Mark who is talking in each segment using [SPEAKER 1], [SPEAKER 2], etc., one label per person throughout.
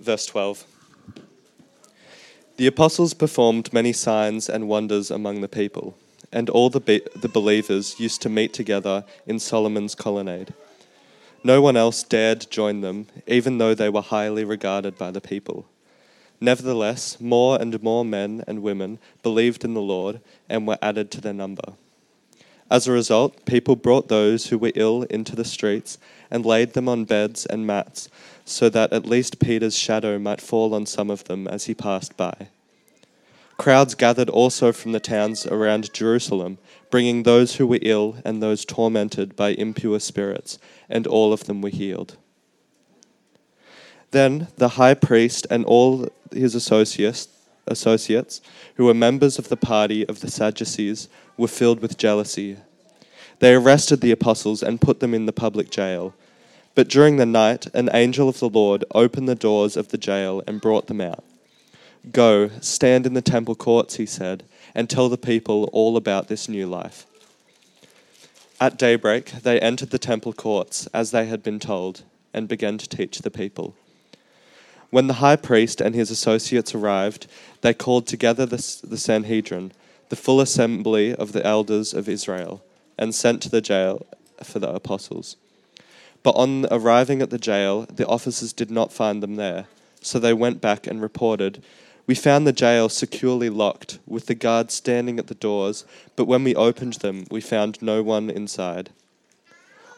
[SPEAKER 1] Verse 12. The apostles performed many signs and wonders among the people, and all the, be- the believers used to meet together in Solomon's colonnade. No one else dared join them, even though they were highly regarded by the people. Nevertheless, more and more men and women believed in the Lord and were added to their number. As a result, people brought those who were ill into the streets and laid them on beds and mats, so that at least Peter's shadow might fall on some of them as he passed by. Crowds gathered also from the towns around Jerusalem, bringing those who were ill and those tormented by impure spirits, and all of them were healed. Then the high priest and all his associates, associates, who were members of the party of the Sadducees, were filled with jealousy. They arrested the apostles and put them in the public jail. But during the night, an angel of the Lord opened the doors of the jail and brought them out. Go, stand in the temple courts, he said, and tell the people all about this new life. At daybreak, they entered the temple courts, as they had been told, and began to teach the people. When the high priest and his associates arrived, they called together the, the Sanhedrin, the full assembly of the elders of Israel, and sent to the jail for the apostles. But on arriving at the jail, the officers did not find them there, so they went back and reported we found the jail securely locked, with the guards standing at the doors, but when we opened them, we found no one inside.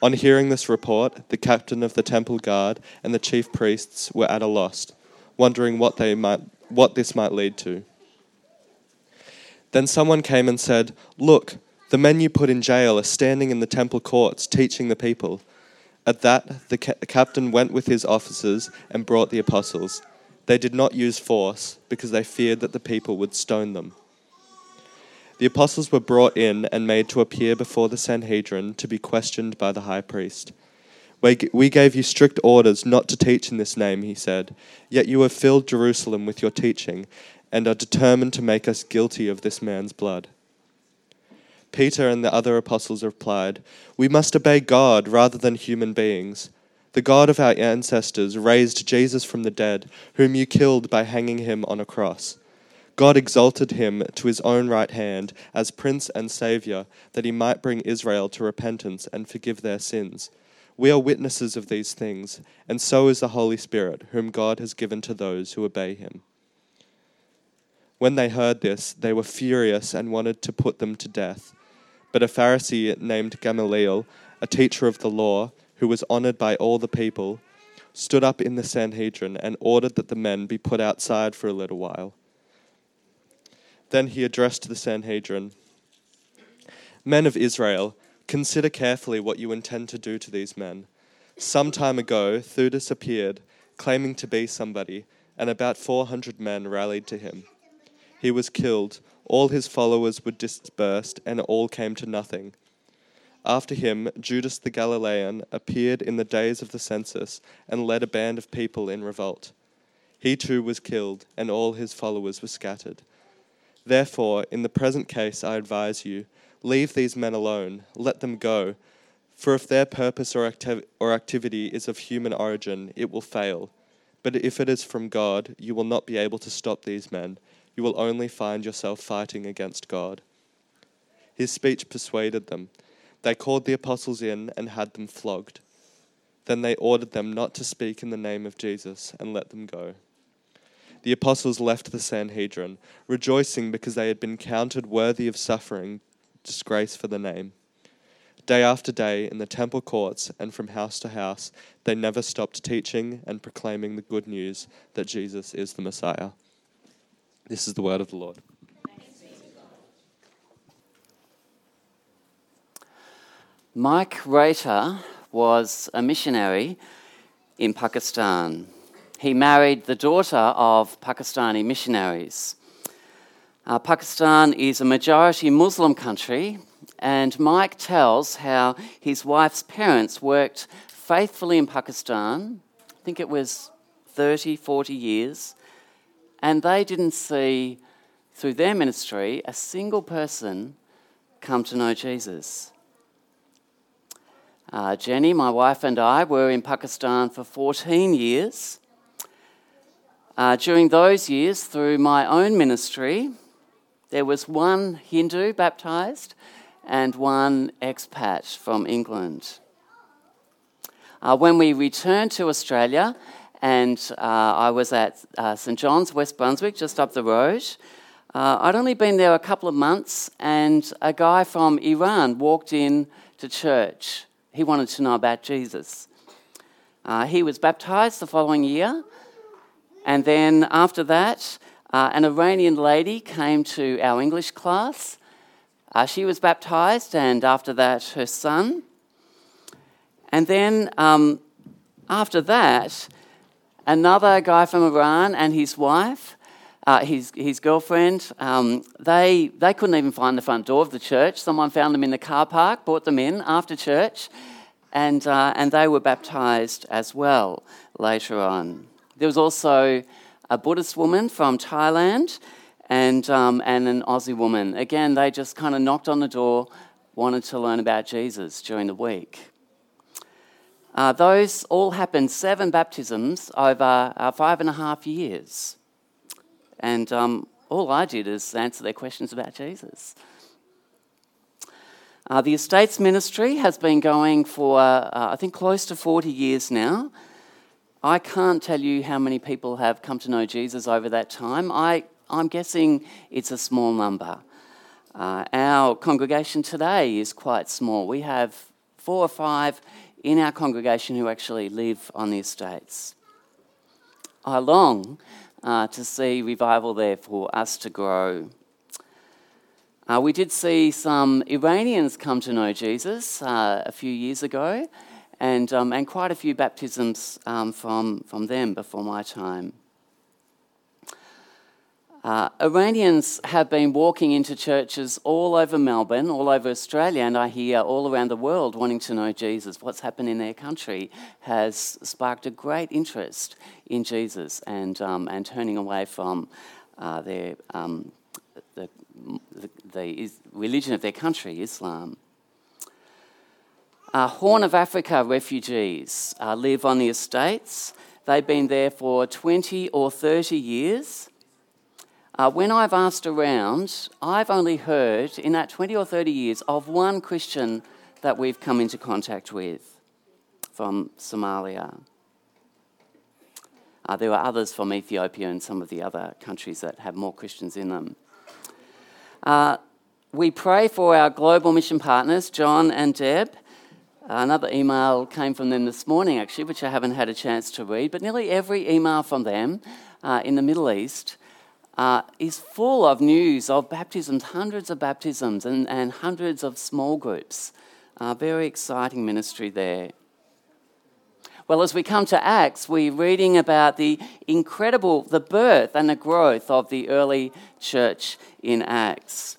[SPEAKER 1] On hearing this report, the captain of the temple guard and the chief priests were at a loss, wondering what, they might, what this might lead to. Then someone came and said, Look, the men you put in jail are standing in the temple courts teaching the people. At that, the, ca- the captain went with his officers and brought the apostles. They did not use force because they feared that the people would stone them. The apostles were brought in and made to appear before the Sanhedrin to be questioned by the high priest. We gave you strict orders not to teach in this name, he said, yet you have filled Jerusalem with your teaching and are determined to make us guilty of this man's blood. Peter and the other apostles replied, We must obey God rather than human beings. The God of our ancestors raised Jesus from the dead, whom you killed by hanging him on a cross. God exalted him to his own right hand as Prince and Saviour, that he might bring Israel to repentance and forgive their sins. We are witnesses of these things, and so is the Holy Spirit, whom God has given to those who obey him. When they heard this, they were furious and wanted to put them to death. But a Pharisee named Gamaliel, a teacher of the law, who was honored by all the people, stood up in the Sanhedrin and ordered that the men be put outside for a little while. Then he addressed the Sanhedrin Men of Israel, consider carefully what you intend to do to these men. Some time ago, Theudas appeared, claiming to be somebody, and about 400 men rallied to him. He was killed, all his followers were dispersed, and all came to nothing. After him, Judas the Galilean appeared in the days of the census and led a band of people in revolt. He too was killed, and all his followers were scattered. Therefore, in the present case, I advise you leave these men alone, let them go. For if their purpose or, activ- or activity is of human origin, it will fail. But if it is from God, you will not be able to stop these men. You will only find yourself fighting against God. His speech persuaded them they called the apostles in and had them flogged. Then they ordered them not to speak in the name of Jesus and let them go. The apostles left the Sanhedrin, rejoicing because they had been counted worthy of suffering disgrace for the name. Day after day, in the temple courts and from house to house, they never stopped teaching and proclaiming the good news that Jesus is the Messiah. This is the word of the Lord.
[SPEAKER 2] Mike Rater was a missionary in Pakistan. He married the daughter of Pakistani missionaries. Uh, Pakistan is a majority Muslim country, and Mike tells how his wife's parents worked faithfully in Pakistan. I think it was 30, 40 years, and they didn't see through their ministry a single person come to know Jesus. Uh, Jenny, my wife, and I were in Pakistan for 14 years. Uh, during those years, through my own ministry, there was one Hindu baptized and one expat from England. Uh, when we returned to Australia, and uh, I was at uh, St John's, West Brunswick, just up the road, uh, I'd only been there a couple of months, and a guy from Iran walked in to church. He wanted to know about Jesus. Uh, he was baptized the following year, and then after that, uh, an Iranian lady came to our English class. Uh, she was baptized, and after that, her son. And then um, after that, another guy from Iran and his wife, uh, his, his girlfriend, um, they, they couldn't even find the front door of the church. Someone found them in the car park, brought them in after church, and, uh, and they were baptized as well later on. There was also a Buddhist woman from Thailand and, um, and an Aussie woman. Again, they just kind of knocked on the door, wanted to learn about Jesus during the week. Uh, those all happened, seven baptisms over uh, five and a half years. And um, all I did is answer their questions about Jesus. Uh, the Estates Ministry has been going for, uh, I think, close to 40 years now. I can't tell you how many people have come to know Jesus over that time. I, I'm guessing it's a small number. Uh, our congregation today is quite small. We have four or five in our congregation who actually live on the estates. I long uh, to see revival there for us to grow. Uh, we did see some Iranians come to know Jesus uh, a few years ago, and, um, and quite a few baptisms um, from, from them before my time. Uh, Iranians have been walking into churches all over Melbourne, all over Australia, and I hear all around the world wanting to know Jesus. What's happened in their country has sparked a great interest in Jesus and, um, and turning away from uh, their, um, the, the, the, religion of their country, Islam. Uh, Horn of Africa refugees uh, live on the estates. They've been there for 20 or 30 years. Uh, when I've asked around, I've only heard in that 20 or 30 years of one Christian that we've come into contact with from Somalia. Uh, there are others from Ethiopia and some of the other countries that have more Christians in them. Uh, we pray for our global mission partners, John and Deb. Another email came from them this morning, actually, which I haven't had a chance to read, but nearly every email from them uh, in the Middle East uh, is full of news of baptisms, hundreds of baptisms, and, and hundreds of small groups. Uh, very exciting ministry there. Well, as we come to Acts, we're reading about the incredible, the birth and the growth of the early church in Acts.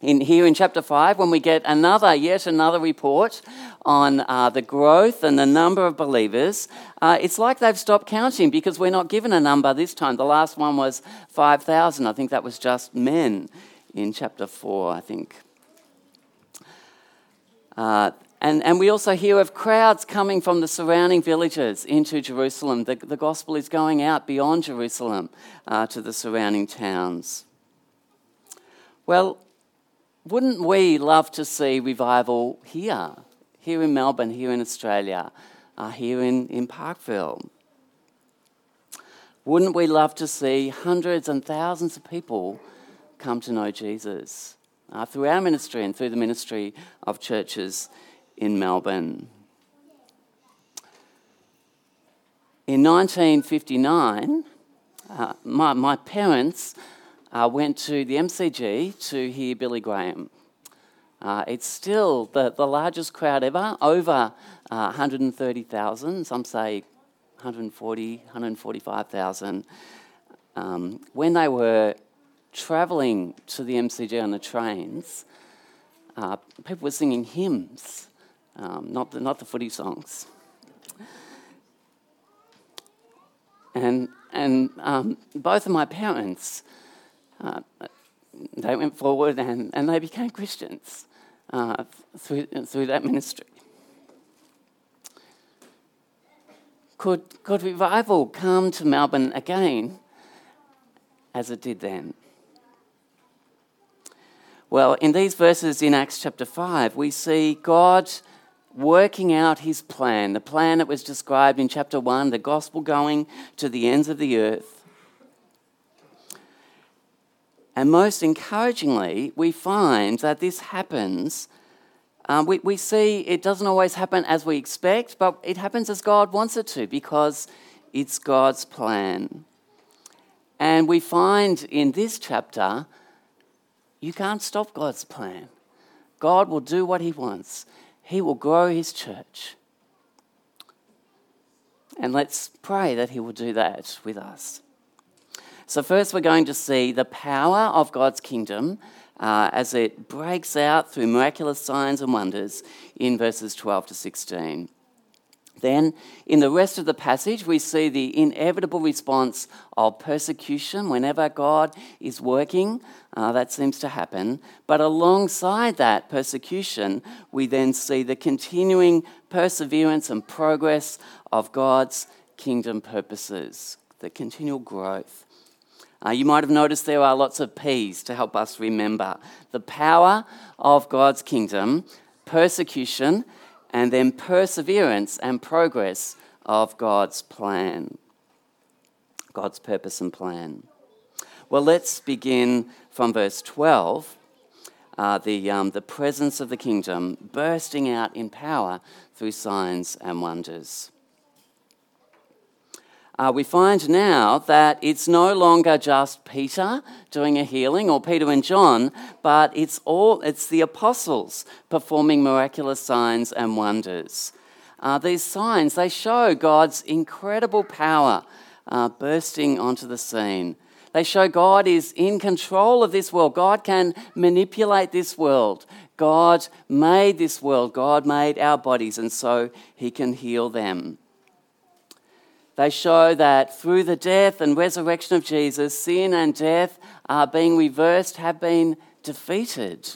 [SPEAKER 2] In, here in chapter 5, when we get another, yet another report on uh, the growth and the number of believers, uh, it's like they've stopped counting because we're not given a number this time. The last one was 5,000. I think that was just men in chapter 4, I think. Uh, and, and we also hear of crowds coming from the surrounding villages into Jerusalem. The, the gospel is going out beyond Jerusalem uh, to the surrounding towns. Well, wouldn't we love to see revival here, here in Melbourne, here in Australia, uh, here in, in Parkville? Wouldn't we love to see hundreds and thousands of people come to know Jesus uh, through our ministry and through the ministry of churches in Melbourne. In 1959, uh, my, my parents uh, went to the MCG to hear Billy Graham. Uh, it's still the, the largest crowd ever, over uh, 130,000, some say 140, 145,000. Um, when they were travelling to the MCG on the trains, uh, people were singing hymns um, not, the, not the footy songs. And, and um, both of my parents, uh, they went forward and, and they became Christians uh, through, through that ministry. Could, could revival come to Melbourne again as it did then? Well, in these verses in Acts chapter 5, we see God working out his plan, the plan that was described in chapter 1, the gospel going to the ends of the earth. And most encouragingly, we find that this happens. Um, we, we see it doesn't always happen as we expect, but it happens as God wants it to because it's God's plan. And we find in this chapter you can't stop God's plan. God will do what He wants, He will grow His church. And let's pray that He will do that with us. So, first, we're going to see the power of God's kingdom uh, as it breaks out through miraculous signs and wonders in verses 12 to 16. Then, in the rest of the passage, we see the inevitable response of persecution whenever God is working. Uh, that seems to happen. But alongside that persecution, we then see the continuing perseverance and progress of God's kingdom purposes, the continual growth. Uh, you might have noticed there are lots of P's to help us remember the power of God's kingdom, persecution, and then perseverance and progress of God's plan, God's purpose and plan. Well, let's begin from verse 12. Uh, the, um, the presence of the kingdom bursting out in power through signs and wonders. Uh, we find now that it's no longer just Peter doing a healing or Peter and John, but it's all it's the apostles performing miraculous signs and wonders. Uh, these signs they show God's incredible power uh, bursting onto the scene. They show God is in control of this world. God can manipulate this world. God made this world. God made our bodies, and so He can heal them. They show that through the death and resurrection of Jesus, sin and death are being reversed, have been defeated.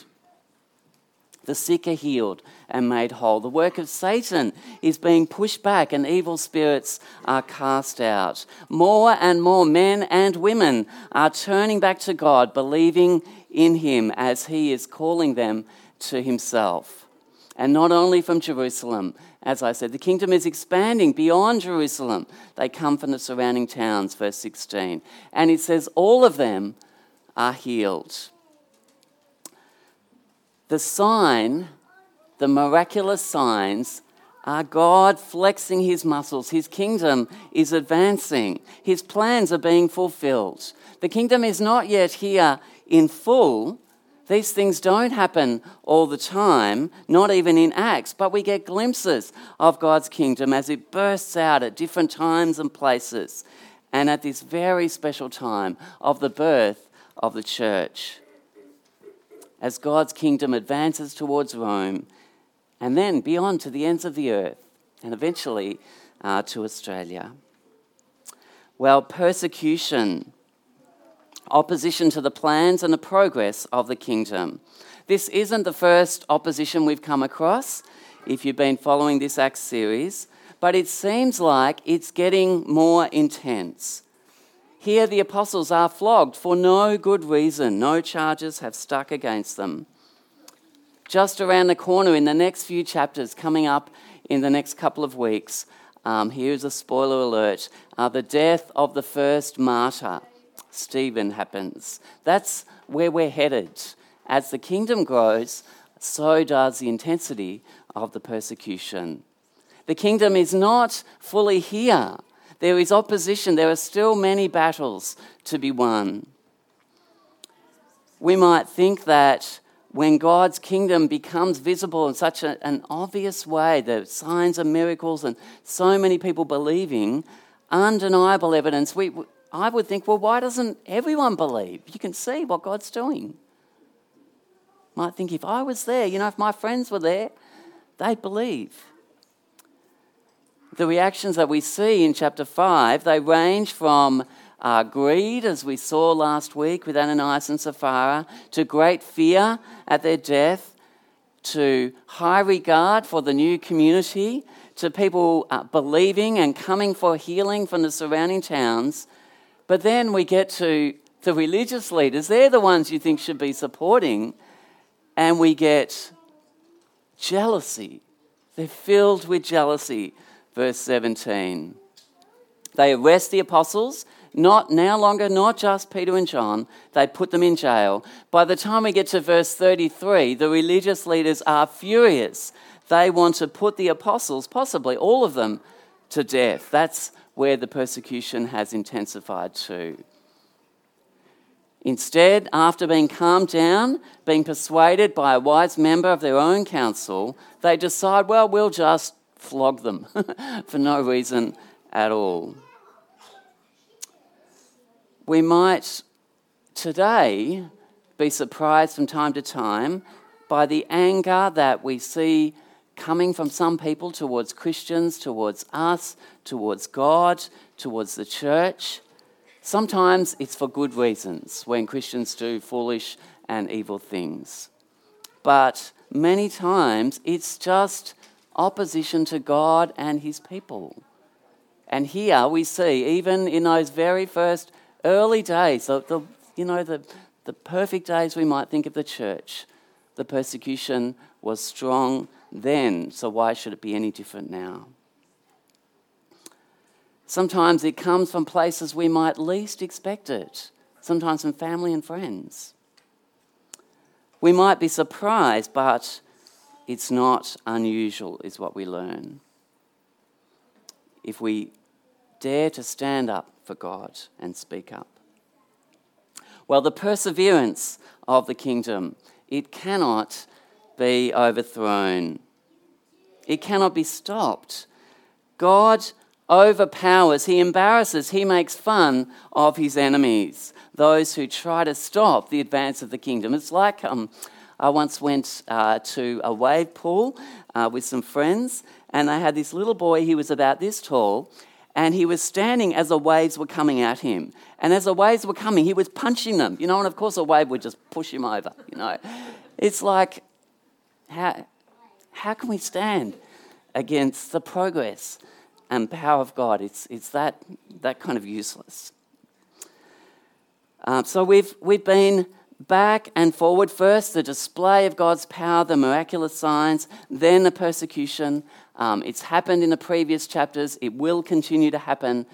[SPEAKER 2] The sick are healed and made whole. The work of Satan is being pushed back and evil spirits are cast out. More and more men and women are turning back to God, believing in Him as He is calling them to Himself. And not only from Jerusalem, as I said, the kingdom is expanding beyond Jerusalem. They come from the surrounding towns, verse 16. And it says, all of them are healed. The sign, the miraculous signs, are God flexing his muscles. His kingdom is advancing. His plans are being fulfilled. The kingdom is not yet here in full, these things don't happen all the time, not even in Acts, but we get glimpses of God's kingdom as it bursts out at different times and places, and at this very special time of the birth of the church. As God's kingdom advances towards Rome, and then beyond to the ends of the earth, and eventually uh, to Australia. Well, persecution opposition to the plans and the progress of the kingdom. This isn't the first opposition we've come across, if you've been following this Acts series, but it seems like it's getting more intense. Here, the apostles are flogged for no good reason, no charges have stuck against them. Just around the corner in the next few chapters, coming up in the next couple of weeks, um, here's a spoiler alert uh, the death of the first martyr. Stephen happens. That's where we're headed. As the kingdom grows, so does the intensity of the persecution. The kingdom is not fully here. There is opposition. There are still many battles to be won. We might think that when God's kingdom becomes visible in such an obvious way, the signs and miracles, and so many people believing, undeniable evidence, we, I would think, well, why doesn't everyone believe? You can see what God's doing. Might think if I was there, you know, if my friends were there, they'd believe. The reactions that we see in chapter 5, they range from uh, greed, as we saw last week with Ananias and Sapphira, to great fear at their death, to high regard for the new community, to people uh, believing and coming for healing from the surrounding towns. But then we get to the religious leaders, they're the ones you think should be supporting, and we get jealousy. They're filled with jealousy. Verse 17. They arrest the apostles, not now longer not just Peter and John, they put them in jail. By the time we get to verse 33, the religious leaders are furious. They want to put the apostles, possibly all of them, to death. That's where the persecution has intensified too. Instead, after being calmed down, being persuaded by a wise member of their own council, they decide, well, we'll just flog them for no reason at all. We might today be surprised from time to time by the anger that we see coming from some people towards Christians, towards us, towards God, towards the church. Sometimes it's for good reasons when Christians do foolish and evil things. But many times it's just opposition to God and his people. And here we see, even in those very first early days, the, the, you know, the, the perfect days we might think of the church, the persecution was strong then, so why should it be any different now? Sometimes it comes from places we might least expect it, sometimes from family and friends. We might be surprised, but it's not unusual, is what we learn. If we dare to stand up for God and speak up. Well, the perseverance of the kingdom, it cannot be overthrown. It cannot be stopped. God overpowers, he embarrasses, he makes fun of his enemies, those who try to stop the advance of the kingdom. It's like um, I once went uh, to a wave pool uh, with some friends, and they had this little boy, he was about this tall, and he was standing as the waves were coming at him. And as the waves were coming, he was punching them, you know, and of course a wave would just push him over, you know. It's like, how, how can we stand against the progress and power of God. It's, it's that, that kind of useless. Uh, so we've, we've been back and forward. First, the display of God's power, the miraculous signs, then the persecution. Um, it's happened in the previous chapters, it will continue to happen.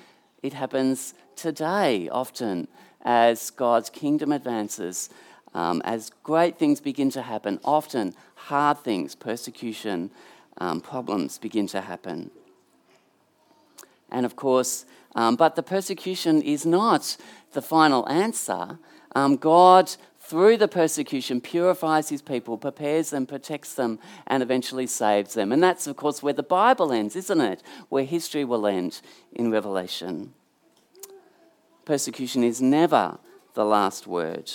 [SPEAKER 2] It happens today often as God's kingdom advances. Um, as great things begin to happen, often hard things, persecution, um, problems begin to happen. And of course, um, but the persecution is not the final answer. Um, God, through the persecution, purifies his people, prepares them, protects them, and eventually saves them. And that's, of course, where the Bible ends, isn't it? Where history will end in Revelation. Persecution is never the last word.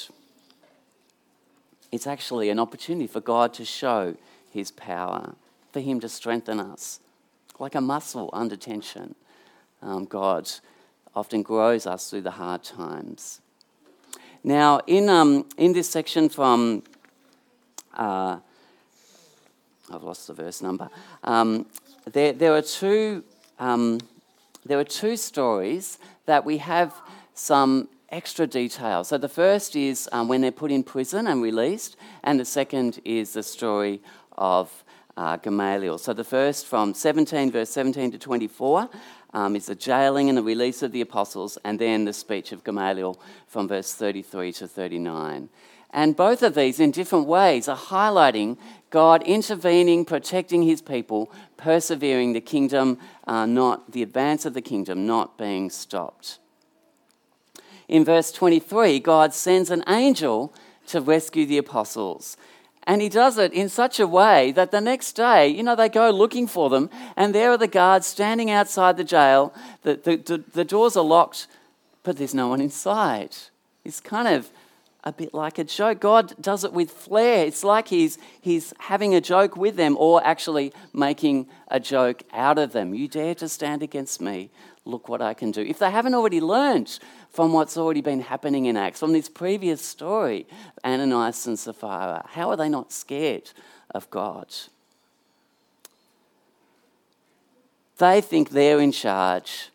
[SPEAKER 2] It's actually an opportunity for God to show his power, for him to strengthen us, like a muscle under tension um, God often grows us through the hard times. Now, in, um, in this section from, uh, I've lost the verse number, um, there, there, are two, um, there are two stories that we have some extra detail. So the first is um, when they're put in prison and released, and the second is the story of uh, Gamaliel. So the first from 17, verse 17 to 24, um, is the jailing and the release of the apostles, and then the speech of Gamaliel from verse 33 to 39. And both of these, in different ways, are highlighting God intervening, protecting his people, persevering the kingdom, uh, not the advance of the kingdom, not being stopped. In verse 23, God sends an angel to rescue the apostles. And he does it in such a way that the next day, you know, they go looking for them, and there are the guards standing outside the jail. The, the, the, the doors are locked, but there's no one inside. It's kind of a bit like a joke. God does it with flair. It's like he's, he's having a joke with them or actually making a joke out of them. You dare to stand against me? Look what I can do. If they haven't already learned from what's already been happening in Acts, from this previous story, Ananias and Sapphira, how are they not scared of God? They think they're in charge,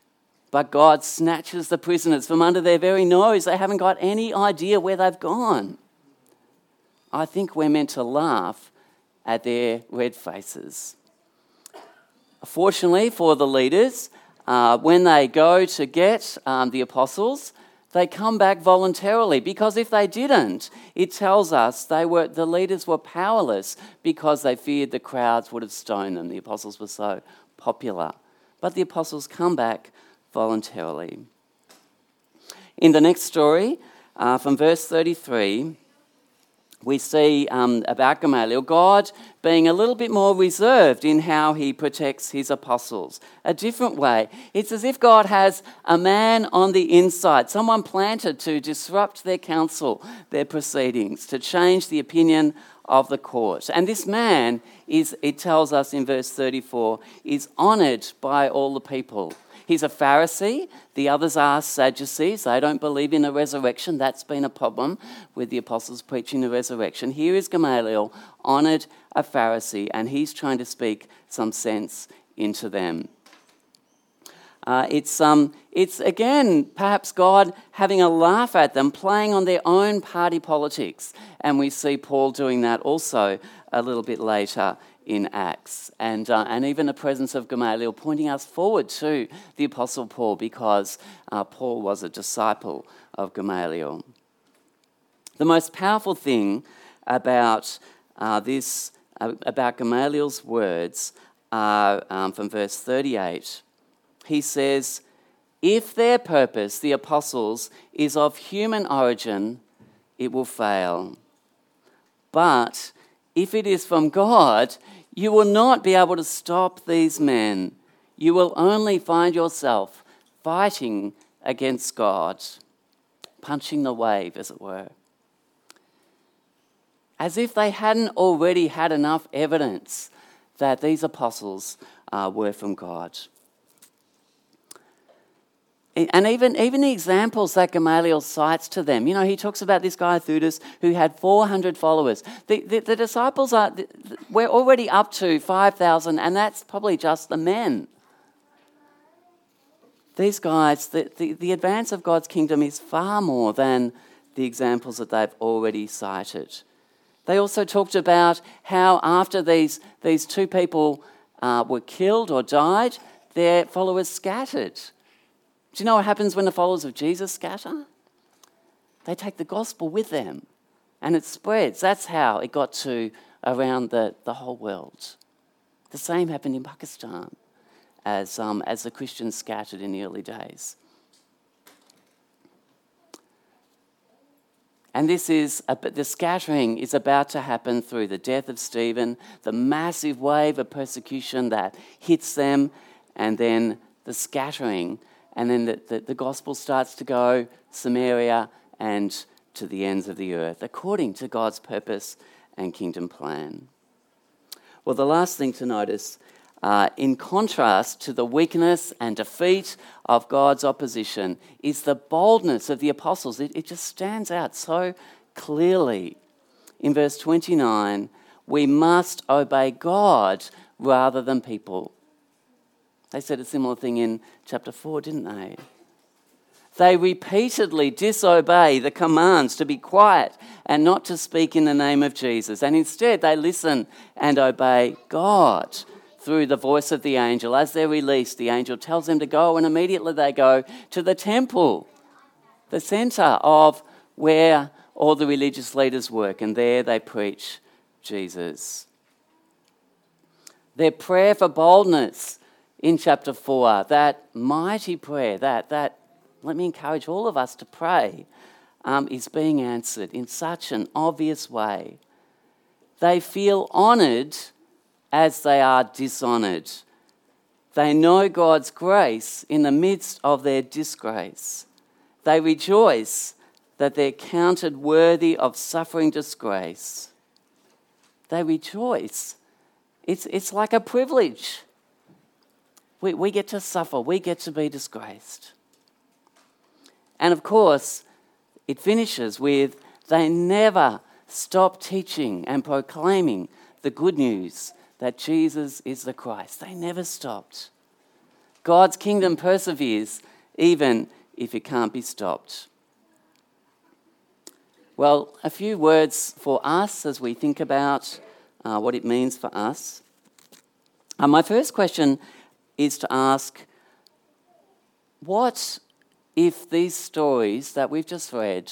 [SPEAKER 2] but God snatches the prisoners from under their very nose. They haven't got any idea where they've gone. I think we're meant to laugh at their red faces. Fortunately for the leaders, uh, when they go to get um, the apostles, they come back voluntarily because if they didn't, it tells us they were, the leaders were powerless because they feared the crowds would have stoned them. The apostles were so popular. But the apostles come back voluntarily. In the next story, uh, from verse 33, we see um, about Gamaliel, God being a little bit more reserved in how he protects his apostles. A different way. It's as if God has a man on the inside, someone planted to disrupt their council, their proceedings, to change the opinion of the court. And this man is, it tells us in verse 34, is honored by all the people. He's a Pharisee. The others are Sadducees. They don't believe in a resurrection. That's been a problem with the apostles preaching the resurrection. Here is Gamaliel, honoured a Pharisee, and he's trying to speak some sense into them. Uh, it's, um, it's again perhaps God having a laugh at them, playing on their own party politics. And we see Paul doing that also a little bit later in Acts, and, uh, and even the presence of Gamaliel pointing us forward to the Apostle Paul because uh, Paul was a disciple of Gamaliel. The most powerful thing about uh, this, uh, about Gamaliel's words, are um, from verse 38. He says, If their purpose, the apostles, is of human origin, it will fail. But if it is from God, you will not be able to stop these men. You will only find yourself fighting against God, punching the wave, as it were. As if they hadn't already had enough evidence that these apostles uh, were from God. And even, even the examples that Gamaliel cites to them, you know, he talks about this guy, Theudas, who had 400 followers. The, the, the disciples are, we're already up to 5,000, and that's probably just the men. These guys, the, the, the advance of God's kingdom is far more than the examples that they've already cited. They also talked about how after these, these two people uh, were killed or died, their followers scattered. Do you know what happens when the followers of Jesus scatter? They take the gospel with them and it spreads. That's how it got to around the, the whole world. The same happened in Pakistan as, um, as the Christians scattered in the early days. And this is, the scattering is about to happen through the death of Stephen, the massive wave of persecution that hits them, and then the scattering and then the, the, the gospel starts to go Samaria and to the ends of the earth, according to God's purpose and kingdom plan. Well, the last thing to notice, uh, in contrast to the weakness and defeat of God's opposition, is the boldness of the apostles. It, it just stands out so clearly. In verse 29, we must obey God rather than people. They said a similar thing in chapter 4, didn't they? They repeatedly disobey the commands to be quiet and not to speak in the name of Jesus. And instead, they listen and obey God through the voice of the angel. As they're released, the angel tells them to go, and immediately they go to the temple, the center of where all the religious leaders work, and there they preach Jesus. Their prayer for boldness in chapter 4, that mighty prayer, that, that let me encourage all of us to pray, um, is being answered in such an obvious way. They feel honoured as they are dishonoured. They know God's grace in the midst of their disgrace. They rejoice that they're counted worthy of suffering disgrace. They rejoice. It's, it's like a privilege we, we get to suffer, we get to be disgraced. And of course, it finishes with they never stop teaching and proclaiming the good news that Jesus is the Christ. They never stopped. God's kingdom perseveres even if it can't be stopped. Well, a few words for us as we think about uh, what it means for us. Uh, my first question is to ask what if these stories that we've just read,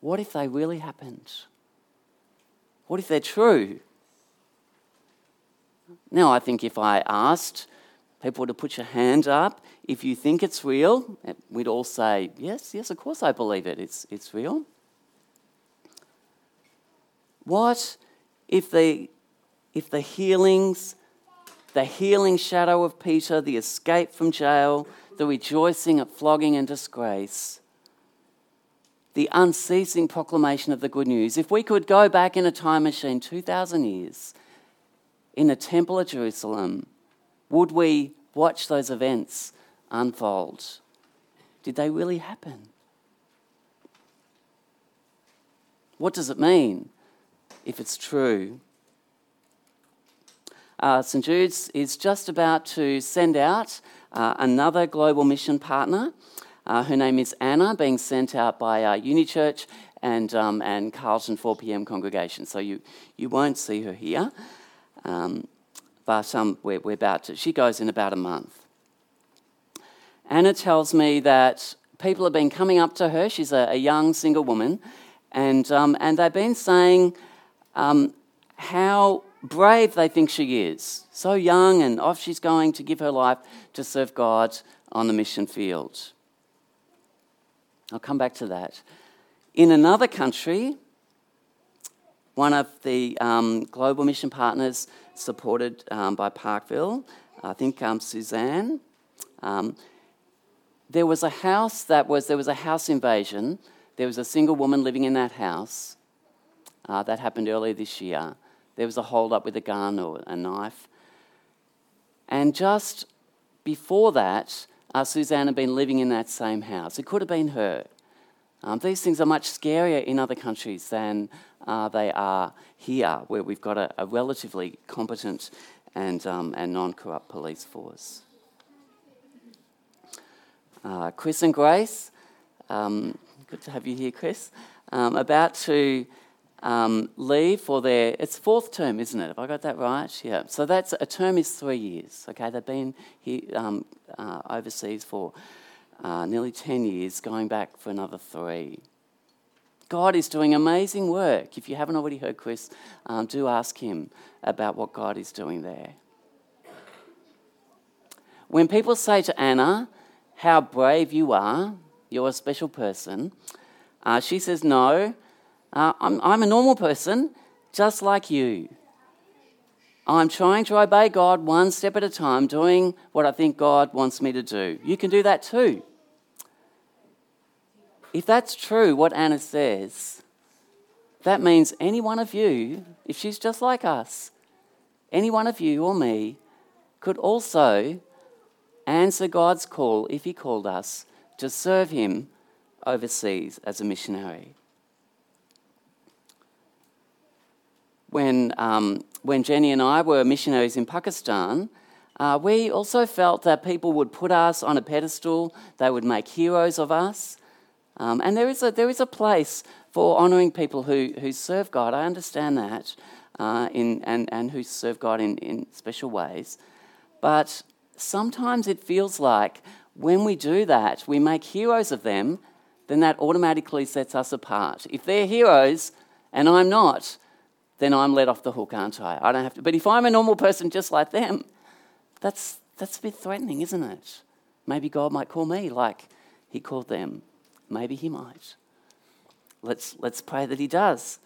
[SPEAKER 2] what if they really happened? What if they're true? Now, I think if I asked people to put your hand up, if you think it's real, we'd all say, Yes, yes, of course I believe it. It's, it's real. What if the, if the healings, the healing shadow of Peter, the escape from jail, the rejoicing at flogging and disgrace, the unceasing proclamation of the good news, if we could go back in a time machine 2,000 years in the temple of Jerusalem, would we watch those events unfold? Did they really happen? What does it mean if it's true? Uh, St Jude's is just about to send out uh, another global mission partner. Uh, her name is Anna, being sent out by uh, Unichurch and, um, and Carlton 4pm congregation. So you, you won't see her here. Um, but um, we're, we're about to, she goes in about a month. Anna tells me that people have been coming up to her. She's a, a young single woman, and, um, and they've been saying um, how brave they think she is. So young, and off she's going to give her life to serve God on the mission field. I'll come back to that. In another country, one of the um, global mission partners supported um, by Parkville, I think um, Suzanne, um, there was a house that was, there was a house invasion. There was a single woman living in that house. Uh, that happened earlier this year. There was a hold up with a gun or a knife. And just before that, uh, Suzanne had been living in that same house. It could have been her. Um, these things are much scarier in other countries than uh, they are here, where we've got a, a relatively competent and, um, and non corrupt police force. Uh, Chris and Grace, um, good to have you here, Chris. Um, about to um, leave for their it's fourth term, isn't it? Have I got that right? Yeah. So that's a term is three years. Okay, they've been here um, uh, overseas for uh, nearly ten years, going back for another three. God is doing amazing work. If you haven't already heard Chris, um, do ask him about what God is doing there. When people say to Anna, "How brave you are! You're a special person," uh, she says, "No." Uh, I'm, I'm a normal person, just like you. I'm trying to obey God one step at a time, doing what I think God wants me to do. You can do that too. If that's true, what Anna says, that means any one of you, if she's just like us, any one of you or me could also answer God's call if He called us to serve Him overseas as a missionary. When, um, when Jenny and I were missionaries in Pakistan, uh, we also felt that people would put us on a pedestal, they would make heroes of us. Um, and there is, a, there is a place for honouring people who, who serve God. I understand that, uh, in, and, and who serve God in, in special ways. But sometimes it feels like when we do that, we make heroes of them, then that automatically sets us apart. If they're heroes and I'm not, then I'm let off the hook, aren't I? I don't have to. But if I'm a normal person just like them, that's, that's a bit threatening, isn't it? Maybe God might call me like he called them. Maybe he might. Let's, let's pray that he does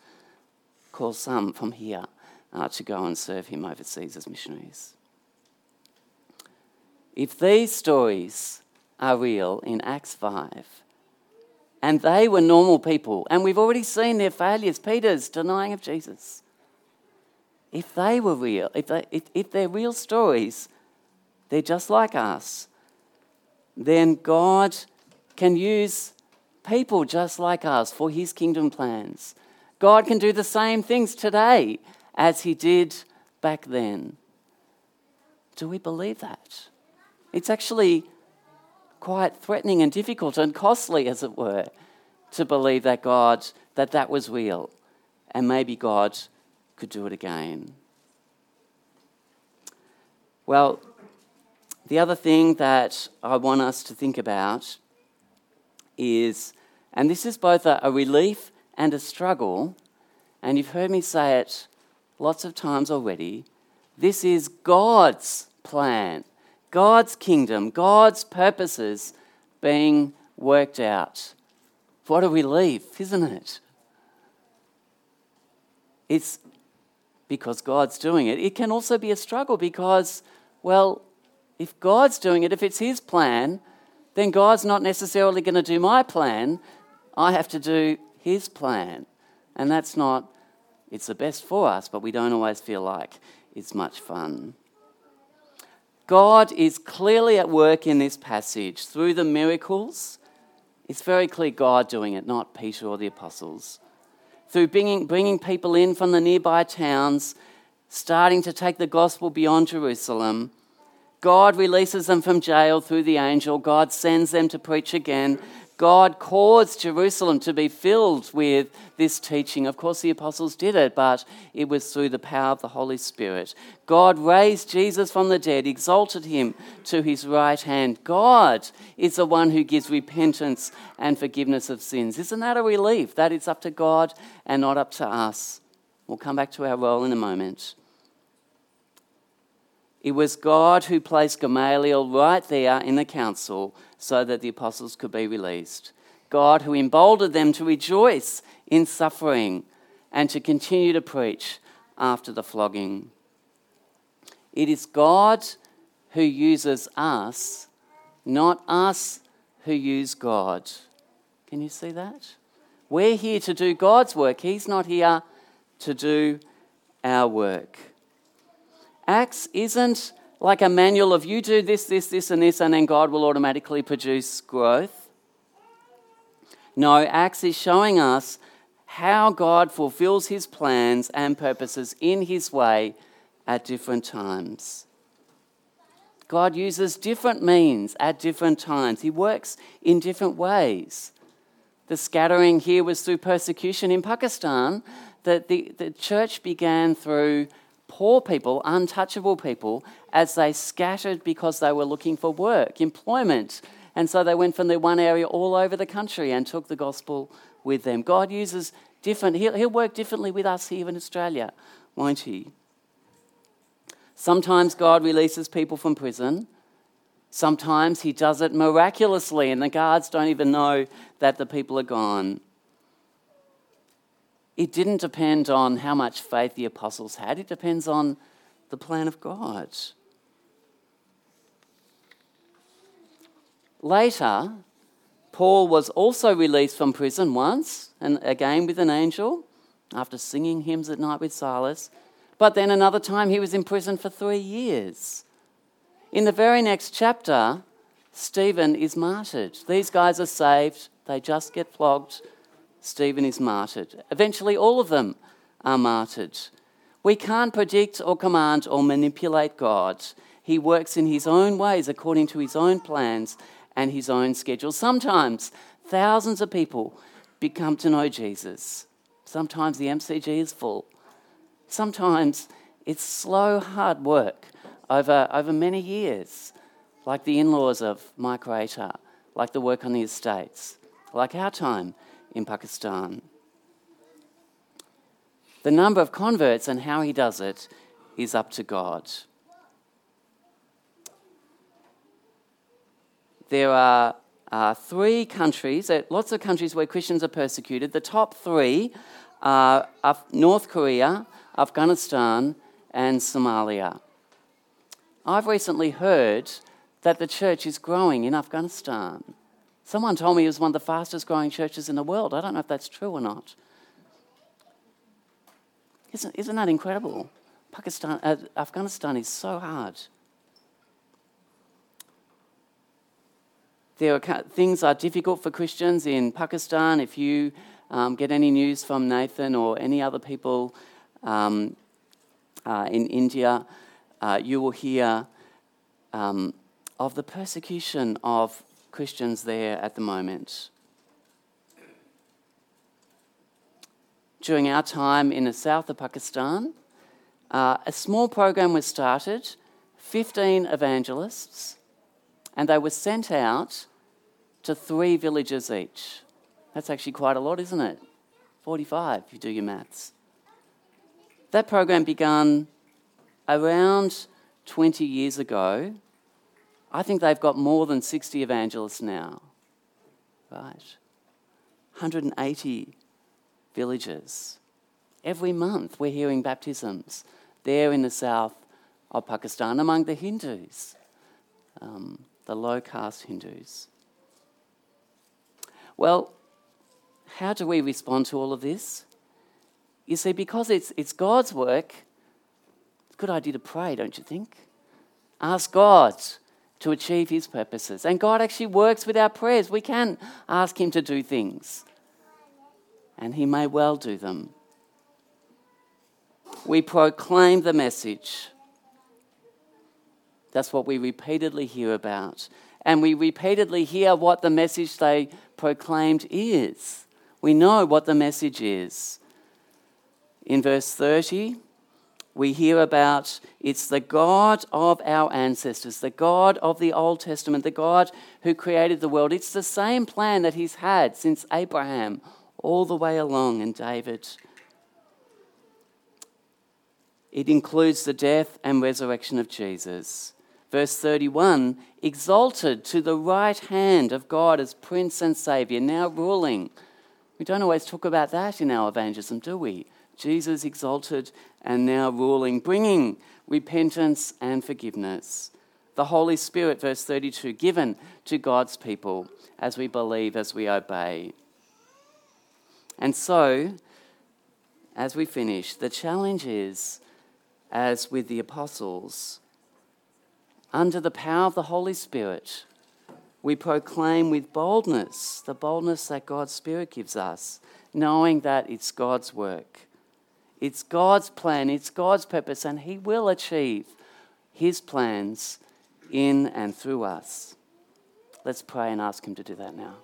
[SPEAKER 2] call some from here uh, to go and serve him overseas as missionaries. If these stories are real in Acts 5, and they were normal people, and we've already seen their failures, Peter's denying of Jesus if they were real, if, they, if, if they're real stories, they're just like us, then God can use people just like us for his kingdom plans. God can do the same things today as he did back then. Do we believe that? It's actually quite threatening and difficult and costly, as it were, to believe that God, that that was real, and maybe God could do it again. Well, the other thing that I want us to think about is, and this is both a, a relief and a struggle, and you've heard me say it lots of times already. This is God's plan, God's kingdom, God's purposes being worked out. What a relief, isn't it? It's because God's doing it. It can also be a struggle because, well, if God's doing it, if it's His plan, then God's not necessarily going to do my plan. I have to do His plan. And that's not, it's the best for us, but we don't always feel like it's much fun. God is clearly at work in this passage through the miracles. It's very clear God doing it, not Peter or the apostles. Through bringing, bringing people in from the nearby towns, starting to take the gospel beyond Jerusalem. God releases them from jail through the angel. God sends them to preach again. God caused Jerusalem to be filled with this teaching. Of course, the apostles did it, but it was through the power of the Holy Spirit. God raised Jesus from the dead, exalted him to his right hand. God is the one who gives repentance and forgiveness of sins. Isn't that a relief? That it's up to God and not up to us. We'll come back to our role in a moment. It was God who placed Gamaliel right there in the council so that the apostles could be released. God who emboldened them to rejoice in suffering and to continue to preach after the flogging. It is God who uses us, not us who use God. Can you see that? We're here to do God's work. He's not here to do our work. Acts isn't like a manual of you do this, this, this, and this, and then God will automatically produce growth. No, Acts is showing us how God fulfills his plans and purposes in his way at different times. God uses different means at different times, he works in different ways. The scattering here was through persecution in Pakistan, that the, the church began through poor people, untouchable people, as they scattered because they were looking for work, employment. And so they went from their one area all over the country and took the gospel with them. God uses different, he'll, he'll work differently with us here in Australia, won't He? Sometimes God releases people from prison. Sometimes He does it miraculously, and the guards don't even know that the people are gone it didn't depend on how much faith the apostles had, it depends on the plan of God. Later, Paul was also released from prison once, and again with an angel, after singing hymns at night with Silas. But then another time he was in prison for three years. In the very next chapter, Stephen is martyred. These guys are saved, they just get flogged Stephen is martyred. Eventually, all of them are martyred. We can't predict or command or manipulate God. He works in his own ways according to his own plans and his own schedule. Sometimes thousands of people become to know Jesus. Sometimes the MCG is full. Sometimes it's slow, hard work over, over many years, like the in laws of my Creator, like the work on the estates, like our time in Pakistan. The number of converts and how he does it is up to God. There are uh, three countries, uh, lots of countries where Christians are persecuted. The top three are North Korea, Afghanistan, and Somalia. I've recently heard that the church is growing in Afghanistan. Someone told me it was one of the fastest growing churches in the world. I don't know if that's true or not. Isn't, isn't that incredible? Pakistan, uh, Afghanistan is so hard. There are, things are difficult for Christians in Pakistan. If you um, get any news from Nathan or any other people um, uh, in India, uh, you will hear um, of the persecution of Christians there at the moment. During our time in the south of Pakistan, uh, a small program was started 15 evangelists, and they were sent out to three villages each. That's actually quite a lot, isn't it? 45, if you do your maths. That program began around 20 years ago. I think they've got more than 60 evangelists now. Right? 180 villages. Every month we're hearing baptisms there in the south of Pakistan among the Hindus, um, the low caste Hindus. Well, how do we respond to all of this? You see, because it's, it's God's work, it's a good idea to pray, don't you think? Ask God to achieve His purposes. And God actually works with our prayers. We can ask Him to do things, and He may well do them. We proclaim the message. That's what we repeatedly hear about. And we repeatedly hear what the message they proclaimed is. We know what the message is. In verse 30, we hear about it's the God of our ancestors, the God of the Old Testament, the God who created the world. It's the same plan that He's had since Abraham all the way along and David. It includes the death and resurrection of Jesus. Verse 31 exalted to the right hand of God as Prince and Saviour, now ruling. We don't always talk about that in our evangelism, do we? Jesus exalted and now ruling, bringing repentance and forgiveness. The Holy Spirit, verse 32, given to God's people as we believe, as we obey. And so, as we finish, the challenge is, as with the apostles, under the power of the Holy Spirit, we proclaim with boldness the boldness that God's Spirit gives us, knowing that it's God's work. It's God's plan, it's God's purpose, and He will achieve His plans in and through us. Let's pray and ask Him to do that now.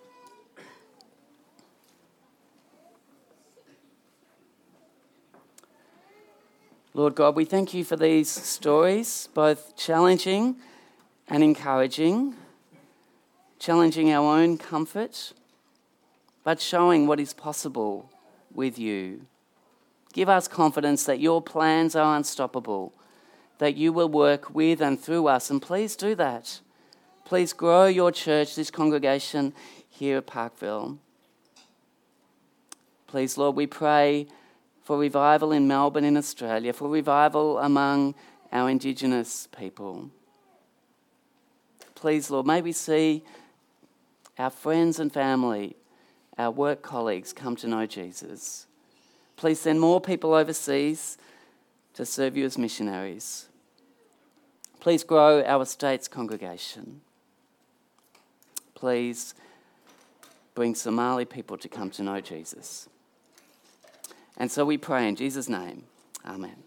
[SPEAKER 2] Lord God, we thank you for these stories, both challenging and encouraging, challenging our own comfort, but showing what is possible with you. Give us confidence that your plans are unstoppable, that you will work with and through us, and please do that. Please grow your church, this congregation here at Parkville. Please, Lord, we pray for revival in Melbourne, in Australia, for revival among our Indigenous people. Please, Lord, may we see our friends and family, our work colleagues come to know Jesus. Please send more people overseas to serve you as missionaries. Please grow our state's congregation. Please bring Somali people to come to know Jesus. And so we pray in Jesus' name. Amen.